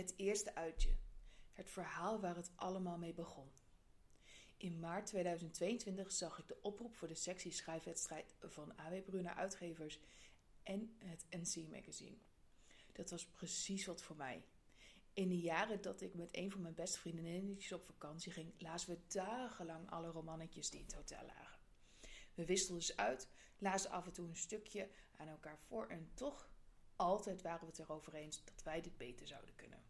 Het eerste uitje. Het verhaal waar het allemaal mee begon. In maart 2022 zag ik de oproep voor de sectie schrijfwedstrijd van AW Bruna Uitgevers en het NC Magazine. Dat was precies wat voor mij. In de jaren dat ik met een van mijn beste vriendinnetjes op vakantie ging, lazen we dagenlang alle romannetjes die in het hotel lagen. We wisselden dus uit, lazen af en toe een stukje aan elkaar voor en toch altijd waren we het erover eens dat wij dit beter zouden kunnen.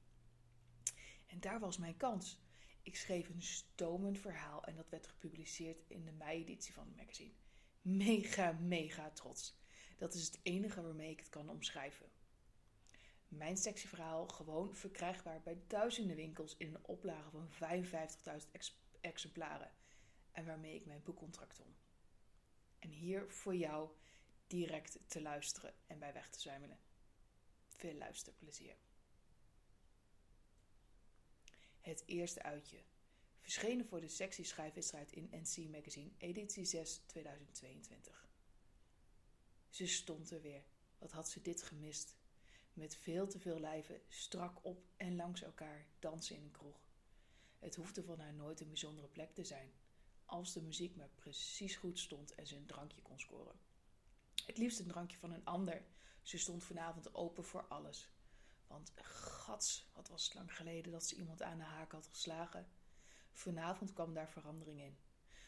En daar was mijn kans. Ik schreef een stomend verhaal en dat werd gepubliceerd in de mei-editie van het magazine. Mega, mega trots. Dat is het enige waarmee ik het kan omschrijven. Mijn sectieverhaal gewoon verkrijgbaar bij duizenden winkels in een oplage van 55.000 exemplaren. En waarmee ik mijn boekcontract om. En hier voor jou direct te luisteren en bij weg te zwijmelen. Veel luisterplezier. Het eerste uitje. Verschenen voor de sectie schrijfwedstrijd in NC Magazine, editie 6 2022. Ze stond er weer. Wat had ze dit gemist? Met veel te veel lijven, strak op en langs elkaar, dansen in een kroeg. Het hoefde van haar nooit een bijzondere plek te zijn, als de muziek maar precies goed stond en ze een drankje kon scoren. Het liefst een drankje van een ander. Ze stond vanavond open voor alles. Want gats, wat was het lang geleden dat ze iemand aan de haak had geslagen. Vanavond kwam daar verandering in.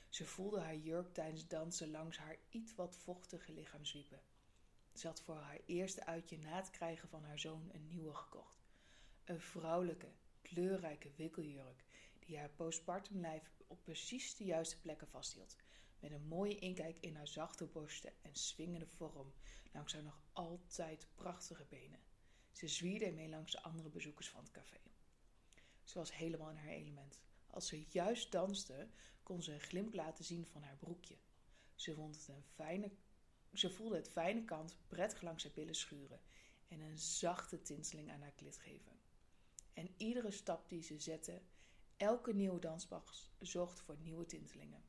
Ze voelde haar jurk tijdens dansen langs haar iets wat vochtige lichaam zwiepen. Ze had voor haar eerste uitje na het krijgen van haar zoon een nieuwe gekocht. Een vrouwelijke, kleurrijke wikkeljurk die haar postpartum lijf op precies de juiste plekken vasthield. Met een mooie inkijk in haar zachte borsten en swingende vorm langs haar nog altijd prachtige benen. Ze zwierde ermee langs de andere bezoekers van het café. Ze was helemaal in haar element. Als ze juist danste, kon ze een glimp laten zien van haar broekje. Ze, vond het een fijne, ze voelde het fijne kant prettig langs haar billen schuren en een zachte tinteling aan haar klit geven. En iedere stap die ze zette, elke nieuwe danspas, zorgde voor nieuwe tintelingen.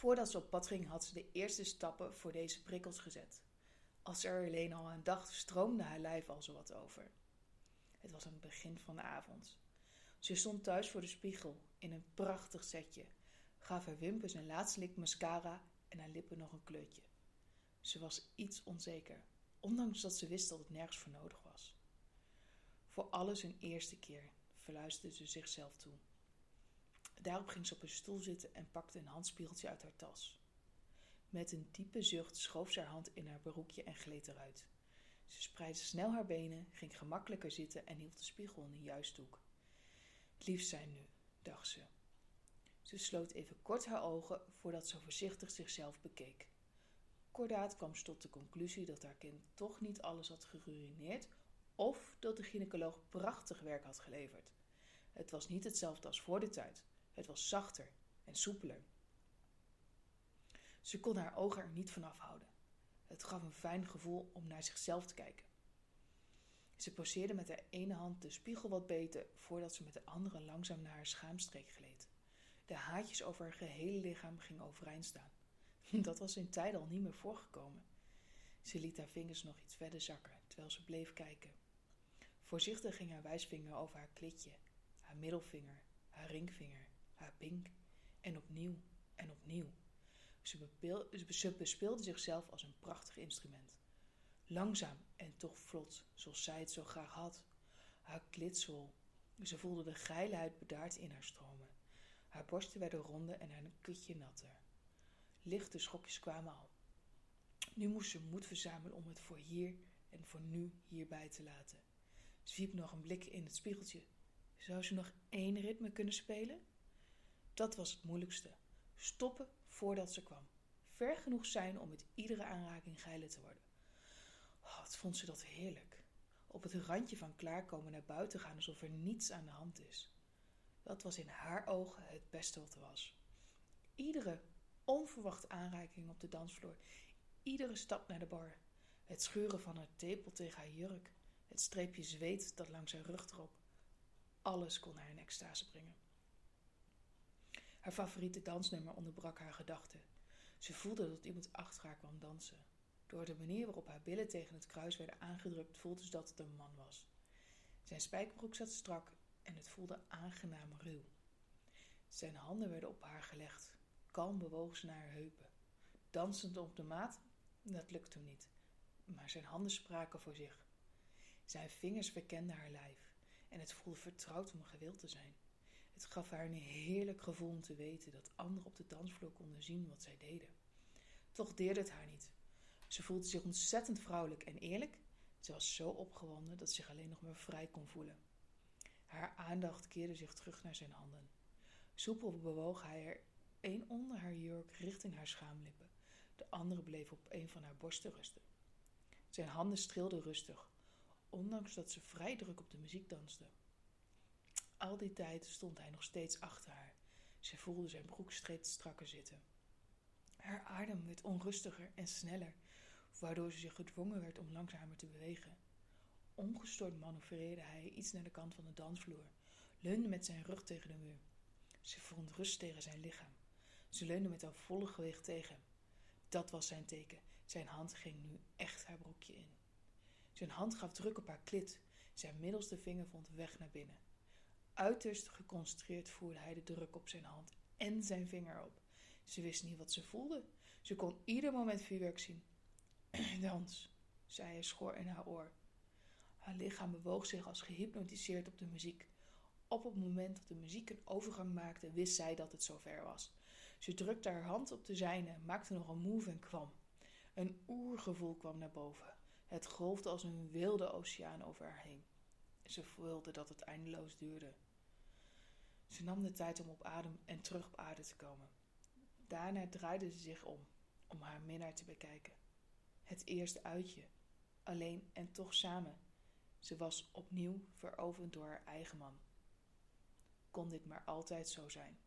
Voordat ze op pad ging, had ze de eerste stappen voor deze prikkels gezet. Als ze er alleen al aan dacht, stroomde haar lijf al zo wat over. Het was aan het begin van de avond. Ze stond thuis voor de spiegel in een prachtig setje, gaf haar wimpers een laatste lik mascara en haar lippen nog een kleurtje. Ze was iets onzeker, ondanks dat ze wist dat het nergens voor nodig was. Voor alles een eerste keer, verluisterde ze zichzelf toe. Daarop ging ze op een stoel zitten en pakte een handspiegeltje uit haar tas. Met een diepe zucht schoof ze haar hand in haar broekje en gleed eruit. Ze spreidde snel haar benen, ging gemakkelijker zitten en hield de spiegel in de juiste hoek. Lief zijn nu, dacht ze. Ze sloot even kort haar ogen voordat ze voorzichtig zichzelf bekeek. Kordaat kwam ze tot de conclusie dat haar kind toch niet alles had geruineerd of dat de gynaecoloog prachtig werk had geleverd. Het was niet hetzelfde als voor de tijd. Het was zachter en soepeler. Ze kon haar ogen er niet van afhouden. Het gaf een fijn gevoel om naar zichzelf te kijken. Ze poseerde met haar ene hand de spiegel wat beter voordat ze met de andere langzaam naar haar schaamstreek gleed. De haartjes over haar gehele lichaam gingen overeind staan. Dat was in tijden al niet meer voorgekomen. Ze liet haar vingers nog iets verder zakken terwijl ze bleef kijken. Voorzichtig ging haar wijsvinger over haar klitje, haar middelvinger, haar ringvinger, haar pink en opnieuw en opnieuw. Ze, bespeelde zichzelf als een prachtig instrument. Langzaam en toch vlot, zoals zij het zo graag had. Haar klitsel. Ze voelde de geilheid bedaard in haar stromen. Haar borsten werden ronder en haar kutje natter. Lichte schokjes kwamen al. Nu moest ze moed verzamelen om het voor hier en voor nu hierbij te laten. Ze wierp nog een blik in het spiegeltje. Zou ze nog één ritme kunnen spelen? Dat was het moeilijkste. Stoppen voordat ze kwam. Ver genoeg zijn om met iedere aanraking geilen te worden. Oh, wat vond ze dat heerlijk. Op het randje van klaarkomen naar buiten gaan alsof er niets aan de hand is. Dat was in haar ogen het beste wat er was. Iedere onverwachte aanraking op de dansvloer, iedere stap naar de bar, het schuren van haar tepel tegen haar jurk, het streepje zweet dat langs haar rug trok, alles kon haar in extase brengen. Haar favoriete dansnummer onderbrak haar gedachten. Ze voelde dat iemand achter haar kwam dansen. Door de manier waarop haar billen tegen het kruis werden aangedrukt, voelde ze dat het een man was. Zijn spijkerbroek zat strak en het voelde aangenaam ruw. Zijn handen werden op haar gelegd. Kalm bewoog ze naar haar heupen. Dansend op de maat, dat lukte hem niet. Maar zijn handen spraken voor zich. Zijn vingers verkenden haar lijf en het voelde vertrouwd om gewild te zijn. Het gaf haar een heerlijk gevoel om te weten dat anderen op de dansvloer konden zien wat zij deden. Toch deerde het haar niet. Ze voelde zich ontzettend vrouwelijk en eerlijk. Ze was zo opgewonden dat ze zich alleen nog maar vrij kon voelen. Haar aandacht keerde zich terug naar zijn handen. Soepel bewoog hij er een onder haar jurk richting haar schaamlippen. De andere bleef op een van haar borsten rusten. Zijn handen streelden rustig, ondanks dat ze vrij druk op de muziek danste. Al die tijd stond hij nog steeds achter haar. Ze voelde zijn broek strakker zitten. Haar adem werd onrustiger en sneller, waardoor ze zich gedwongen werd om langzamer te bewegen. Ongestoord manoeuvreerde hij iets naar de kant van de dansvloer, leunde met zijn rug tegen de muur. Ze vond rust tegen zijn lichaam. Ze leunde met haar volle gewicht tegen hem. Dat was zijn teken. Zijn hand ging nu echt haar broekje in. Zijn hand gaf druk op haar klit. Zijn middelste vinger vond weg naar binnen. Uiterst geconcentreerd voerde hij de druk op zijn hand en zijn vinger op. Ze wist niet wat ze voelde. Ze kon ieder moment vuurwerk zien. Dans, zei hij schor in haar oor. Haar lichaam bewoog zich als gehypnotiseerd op de muziek. Op het moment dat de muziek een overgang maakte, wist zij dat het zover was. Ze drukte haar hand op de zijne, maakte nog een move en kwam. Een oergevoel kwam naar boven. Het golfde als een wilde oceaan over haar heen. Ze voelde dat het eindeloos duurde. Ze nam de tijd om op adem en terug op aarde te komen. Daarna draaide ze zich om, om haar minnaar te bekijken. Het eerste uitje, alleen en toch samen. Ze was opnieuw veroverd door haar eigen man. Kon dit maar altijd zo zijn?